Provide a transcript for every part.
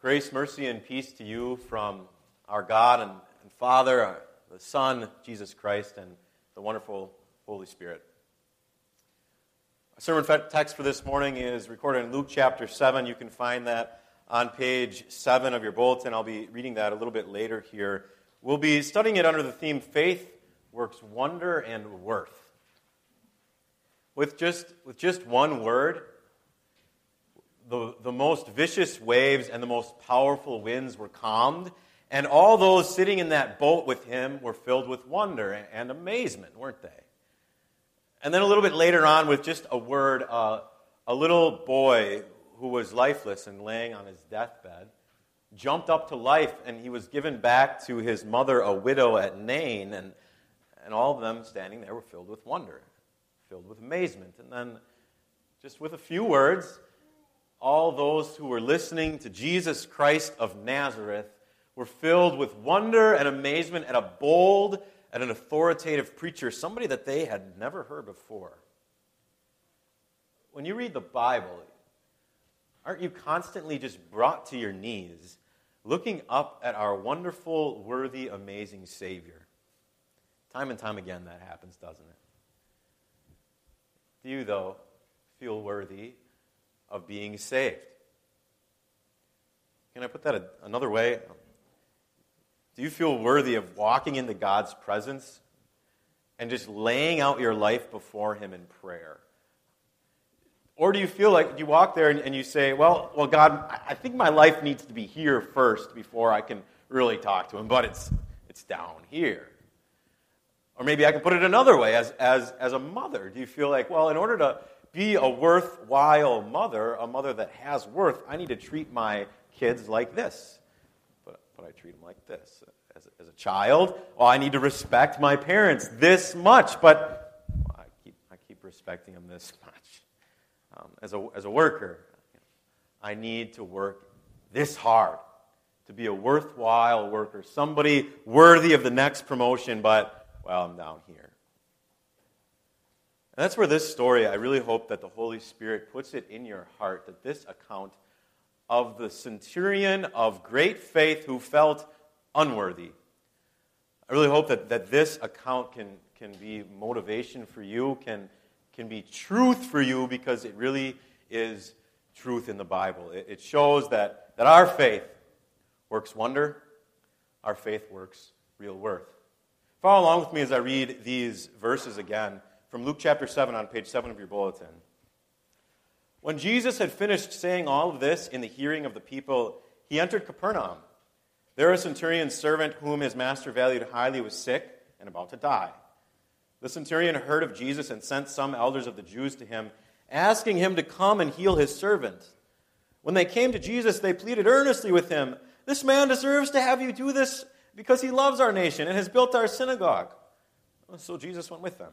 Grace, mercy, and peace to you from our God and, and Father, our, the Son, Jesus Christ, and the wonderful Holy Spirit. Our sermon text for this morning is recorded in Luke chapter 7. You can find that on page 7 of your bulletin. I'll be reading that a little bit later here. We'll be studying it under the theme Faith Works Wonder and Worth. With just, with just one word, the, the most vicious waves and the most powerful winds were calmed, and all those sitting in that boat with him were filled with wonder and amazement, weren't they? And then a little bit later on, with just a word, uh, a little boy who was lifeless and laying on his deathbed jumped up to life, and he was given back to his mother, a widow at Nain, and, and all of them standing there were filled with wonder, filled with amazement. And then, just with a few words, all those who were listening to Jesus Christ of Nazareth were filled with wonder and amazement at a bold and an authoritative preacher, somebody that they had never heard before. When you read the Bible, aren't you constantly just brought to your knees, looking up at our wonderful, worthy, amazing Savior? Time and time again, that happens, doesn't it? Do you, though, feel worthy of being saved. Can I put that another way? Do you feel worthy of walking into God's presence and just laying out your life before Him in prayer? Or do you feel like you walk there and, and you say, well, well, God, I think my life needs to be here first before I can really talk to Him, but it's, it's down here. Or maybe I can put it another way as, as, as a mother. Do you feel like, well, in order to be a worthwhile mother, a mother that has worth, I need to treat my kids like this. But, but I treat them like this. As a, as a child, well, I need to respect my parents this much, but well, I, keep, I keep respecting them this much. Um, as, a, as a worker, I need to work this hard to be a worthwhile worker, somebody worthy of the next promotion, but, well, I'm down here. And that's where this story, I really hope that the Holy Spirit puts it in your heart that this account of the centurion of great faith who felt unworthy. I really hope that, that this account can, can be motivation for you, can, can be truth for you, because it really is truth in the Bible. It, it shows that, that our faith works wonder, our faith works real worth. Follow along with me as I read these verses again from Luke chapter 7 on page 7 of your bulletin. When Jesus had finished saying all of this in the hearing of the people, he entered Capernaum. There a centurion's servant, whom his master valued highly, was sick and about to die. The centurion heard of Jesus and sent some elders of the Jews to him, asking him to come and heal his servant. When they came to Jesus, they pleaded earnestly with him This man deserves to have you do this because he loves our nation and has built our synagogue. So Jesus went with them.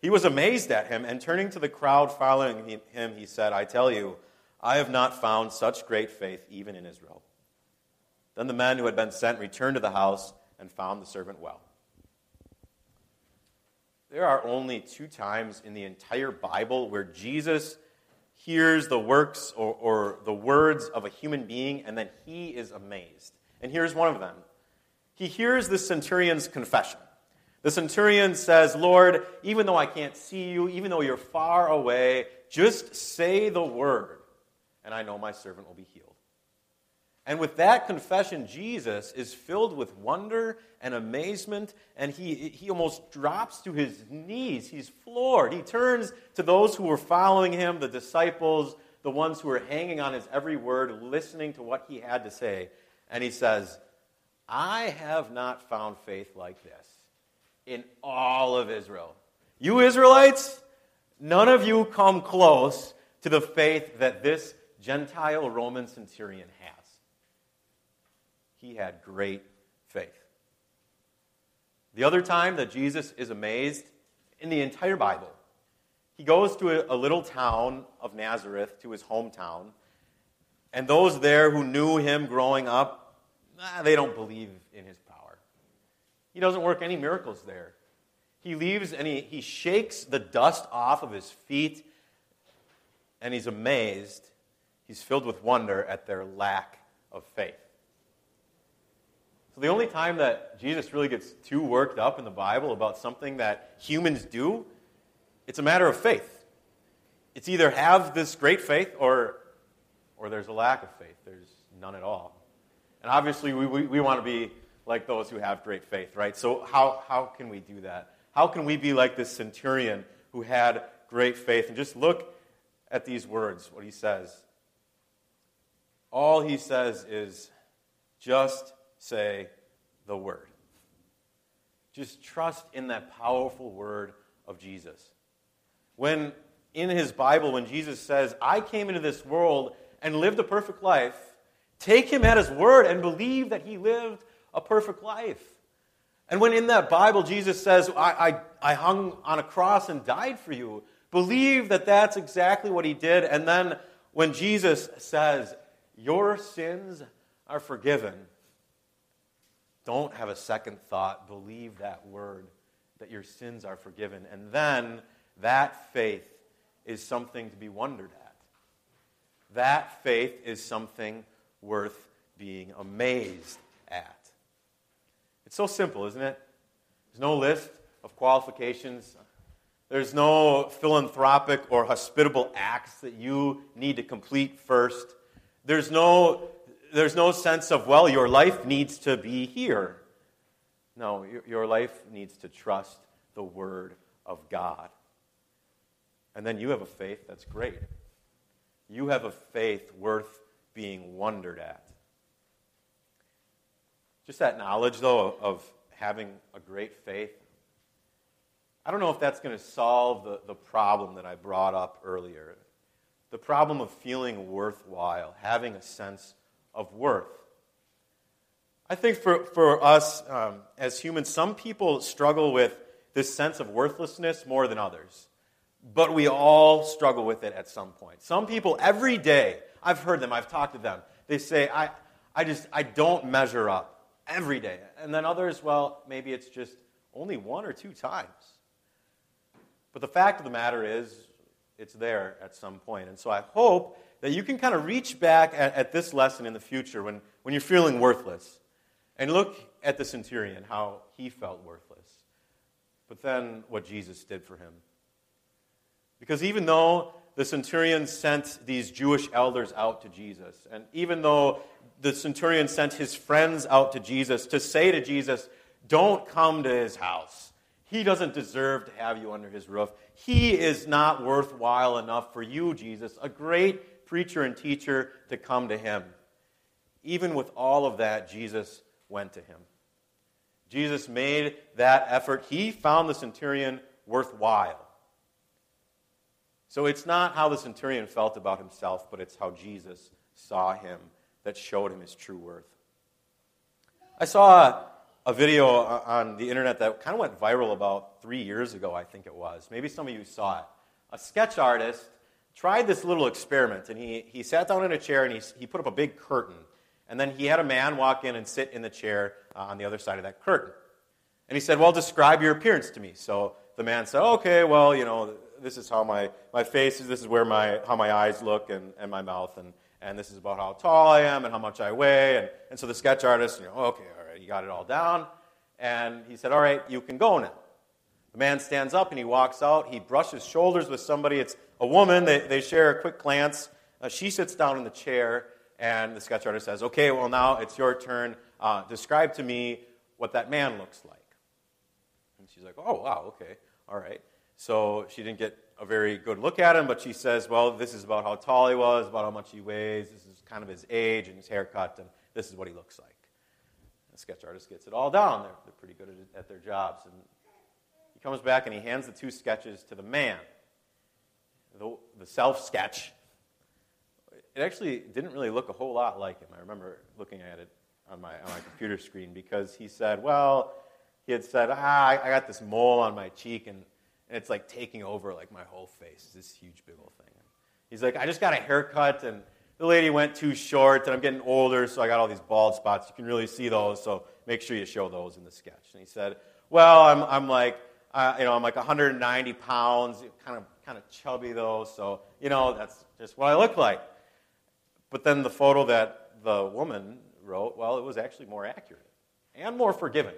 he was amazed at him, and turning to the crowd following him, he said, I tell you, I have not found such great faith even in Israel. Then the men who had been sent returned to the house and found the servant well. There are only two times in the entire Bible where Jesus hears the works or, or, the words of a human being and then he is amazed. And here's one of them. He hears the centurion's confession. The centurion says, Lord, even though I can't see you, even though you're far away, just say the word, and I know my servant will be healed. And with that confession, Jesus is filled with wonder and amazement, and he, he almost drops to his knees. He's floored. He turns to those who were following him, the disciples, the ones who were hanging on his every word, listening to what he had to say, and he says, I have not found faith like this in all of Israel. You Israelites, none of you come close to the faith that this Gentile Roman centurion has. he had great faith. The other time that Jesus is amazed in the entire Bible, he goes to a, little town of Nazareth, to his hometown, and those there who knew him growing up, ah, they don't believe in his. He doesn't work any miracles there. He leaves and he, he shakes the dust off of his feet, and he's amazed. He's filled with wonder at their lack of faith. So, the only time that Jesus really gets too worked up in the Bible about something that humans do, it's a matter of faith. It's either have this great faith or, or there's a lack of faith. There's none at all. And obviously, we, we, we want to be like those who have great faith, right? So, how, how can we do that? How can we be like this centurion who had great faith? And just look at these words, what he says. All he says is, just say the word. Just trust in that powerful word of Jesus. When in his Bible, when Jesus says, I came into this world and lived a perfect life, take him at his word and believe that he lived a perfect life. And when in that Bible Jesus says, I, I, I hung on a cross and died for you, believe that that's exactly what he did. And then when Jesus says, Your sins are forgiven, don't have a second thought. Believe that word, that your sins are forgiven. And then that faith is something to be wondered at. That faith is something worth being amazed. It's so simple, isn't it? There's no list of qualifications. There's no philanthropic or hospitable acts that you need to complete first. There's no, there's no sense of, well, your life needs to be here. No, your, your life needs to trust the Word of God. And then you have a faith that's great. You have a faith worth being wondered at. Just that knowledge, though, of having a great faith, I don't know if that's going to solve the, the problem that I brought up earlier. The problem of feeling worthwhile, having a sense of worth. I think for, for us um, as humans, some people struggle with this sense of worthlessness more than others. But we all struggle with it at some point. Some people every day, I've heard them, I've talked to them, they say, I, I just, I don't measure up every day. And then others, well, maybe it's just only one or two times. But the fact of the matter is, it's there at some point. And so I hope that you can kind of reach back at, at this lesson in the future when, when you're feeling worthless and look at the centurion, how he felt worthless. But then what Jesus did for him. Because even though the centurion sent these Jewish elders out to Jesus, and even though the centurion sent his friends out to Jesus to say to Jesus, Don't come to his house. He doesn't deserve to have you under his roof. He is not worthwhile enough for you, Jesus, a great preacher and teacher, to come to him. Even with all of that, Jesus went to him. Jesus made that effort. He found the centurion worthwhile. So it's not how the centurion felt about himself, but it's how Jesus saw him that showed him his true worth. I saw a video on the internet that kind of went viral about three years ago, I think it was. Maybe some of you saw it. A sketch artist tried this little experiment, and he, he sat down in a chair and he, he put up a big curtain. And then he had a man walk in and sit in the chair uh, on the other side of that curtain. And he said, Well, describe your appearance to me. So the man said, Okay, well, you know, this is how my, my face is, this is where my, how my eyes look and, and my mouth. And, and this is about how tall I am and how much I weigh. And, and so the sketch artist, you know, okay, all right, you got it all down. And he said, all right, you can go now. The man stands up and he walks out. He brushes shoulders with somebody. It's a woman. They, they share a quick glance. Uh, she sits down in the chair, and the sketch artist says, okay, well, now it's your turn. Uh, describe to me what that man looks like. And she's like, oh, wow, okay, all right. So she didn't get a very good look at him, but she says, well, this is about how tall he was, about how much he weighs, this is kind of his age and his haircut, and this is what he looks like. The sketch artist gets it all down. They're, they're pretty good at, at their jobs. And he comes back and he hands the two sketches to the man. The, the self sketch, it actually didn't really look a whole lot like him. I remember looking at it on my, on my computer screen because he said, well, he had said, ah, I got this mole on my cheek and, and it's like taking over like my whole face, this huge big old thing. He's like, I just got a haircut and the lady went too short and I'm getting older, so I got all these bald spots. You can really see those, so make sure you show those in the sketch. And he said, Well, I'm, I'm like, uh, you know, I'm like 190 pounds, kind of, kind of chubby though, so, you know, that's just what I look like. But then the photo that the woman wrote, well, it was actually more accurate and more forgiving.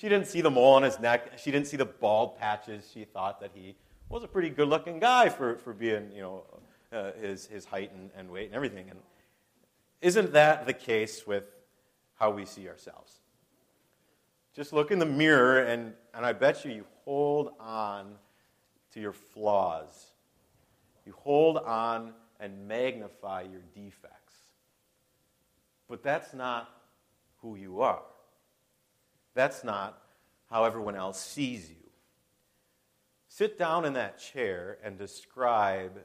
She didn't see the mole on his neck. She didn't see the bald patches. She thought that he was a pretty good looking guy for, for being, you know, uh, his, his height and, and weight and everything. And isn't that the case with how we see ourselves? Just look in the mirror, and, and I bet you you hold on to your flaws. You hold on and magnify your defects. But that's not who you are. That's not how everyone else sees you. Sit down in that chair and describe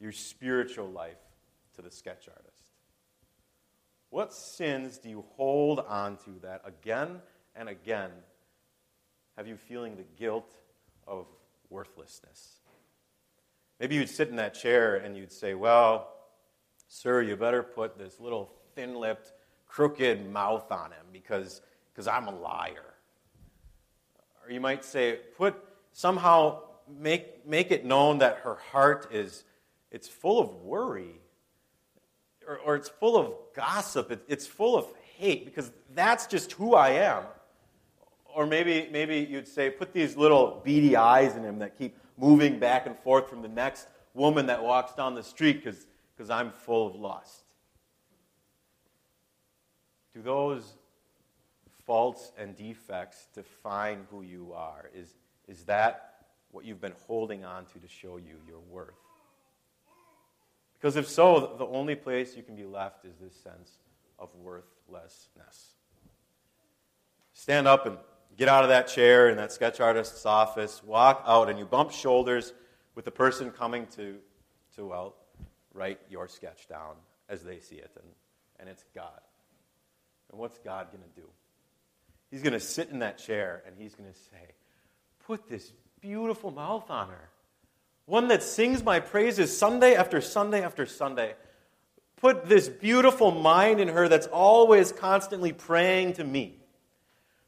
your spiritual life to the sketch artist. What sins do you hold on to that again and again have you feeling the guilt of worthlessness? Maybe you'd sit in that chair and you'd say, Well, sir, you better put this little thin lipped, crooked mouth on him because because I'm a liar. Or you might say, Put somehow make, make it known that her heart is it's full of worry or, or it's full of gossip. It, it's full of hate because that's just who i am. Or maybe maybe you'd say put these little beady eyes in him that keep moving back and forth from the next woman that walks down the street because i'm full of lust. Do those faults and defects define who you are is, is that what you've been holding on to to show you your worth. Because if so, the only place you can be left is this sense of worthlessness. Stand up and get out of that chair in that sketch artist's office, walk out, and you bump shoulders with the person coming to, to well, write your sketch down as they see it. And, and it's God. And what's God going to do? He's going to sit in that chair and he's going to say, Put this beautiful mouth on her. One that sings my praises Sunday after Sunday after Sunday. Put this beautiful mind in her that's always constantly praying to me.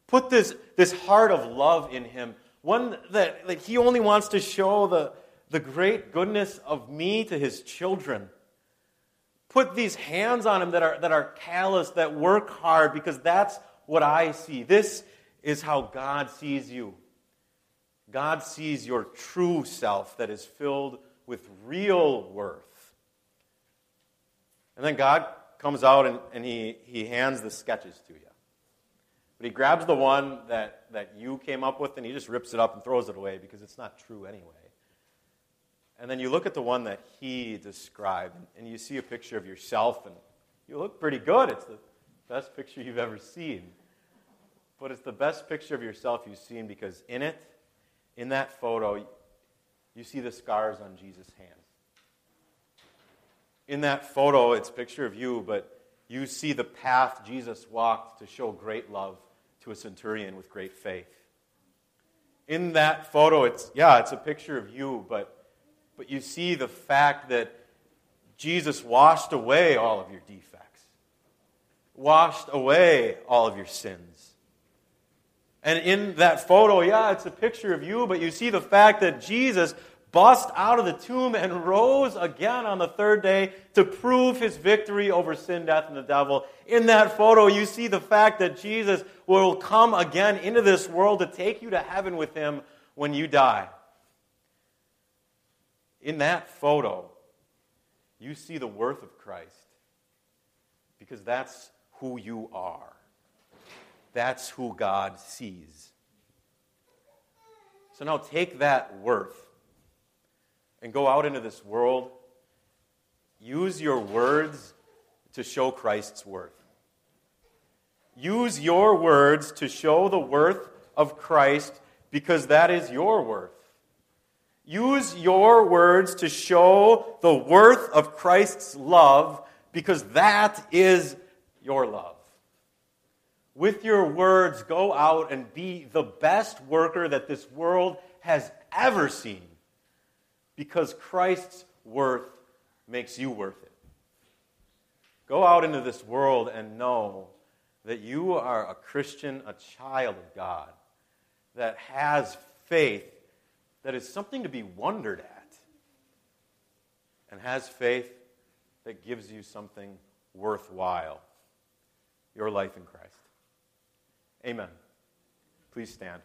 Put this, this heart of love in him, one that, that he only wants to show the, the great goodness of me to his children. Put these hands on him that are, that are callous, that work hard, because that's what I see. This is how God sees you. God sees your true self that is filled with real worth. And then God comes out and, and he, he hands the sketches to you. But he grabs the one that, that you came up with and he just rips it up and throws it away because it's not true anyway. And then you look at the one that he described and you see a picture of yourself and you look pretty good. It's the best picture you've ever seen. But it's the best picture of yourself you've seen because in it, in that photo, you see the scars on Jesus' hands. In that photo, it's a picture of you, but you see the path Jesus walked to show great love to a centurion with great faith. In that photo, it's, yeah, it's a picture of you, but, but you see the fact that Jesus washed away all of your defects, washed away all of your sins. And in that photo, yeah, it's a picture of you, but you see the fact that Jesus bust out of the tomb and rose again on the third day to prove his victory over sin, death, and the devil. In that photo, you see the fact that Jesus will come again into this world to take you to heaven with him when you die. In that photo, you see the worth of Christ because that's who you are. That's who God sees. So now take that worth and go out into this world. Use your words to show Christ's worth. Use your words to show the worth of Christ because that is your worth. Use your words to show the worth of Christ's love because that is your love. with your words, go out and be the best worker that this world has ever seen because Christ's worth makes you worth it. Go out into this world and know that you are a Christian, a child of God, that has faith that is something to be wondered at, and has faith that gives you something worthwhile your life in Christ. Amen. Please stand.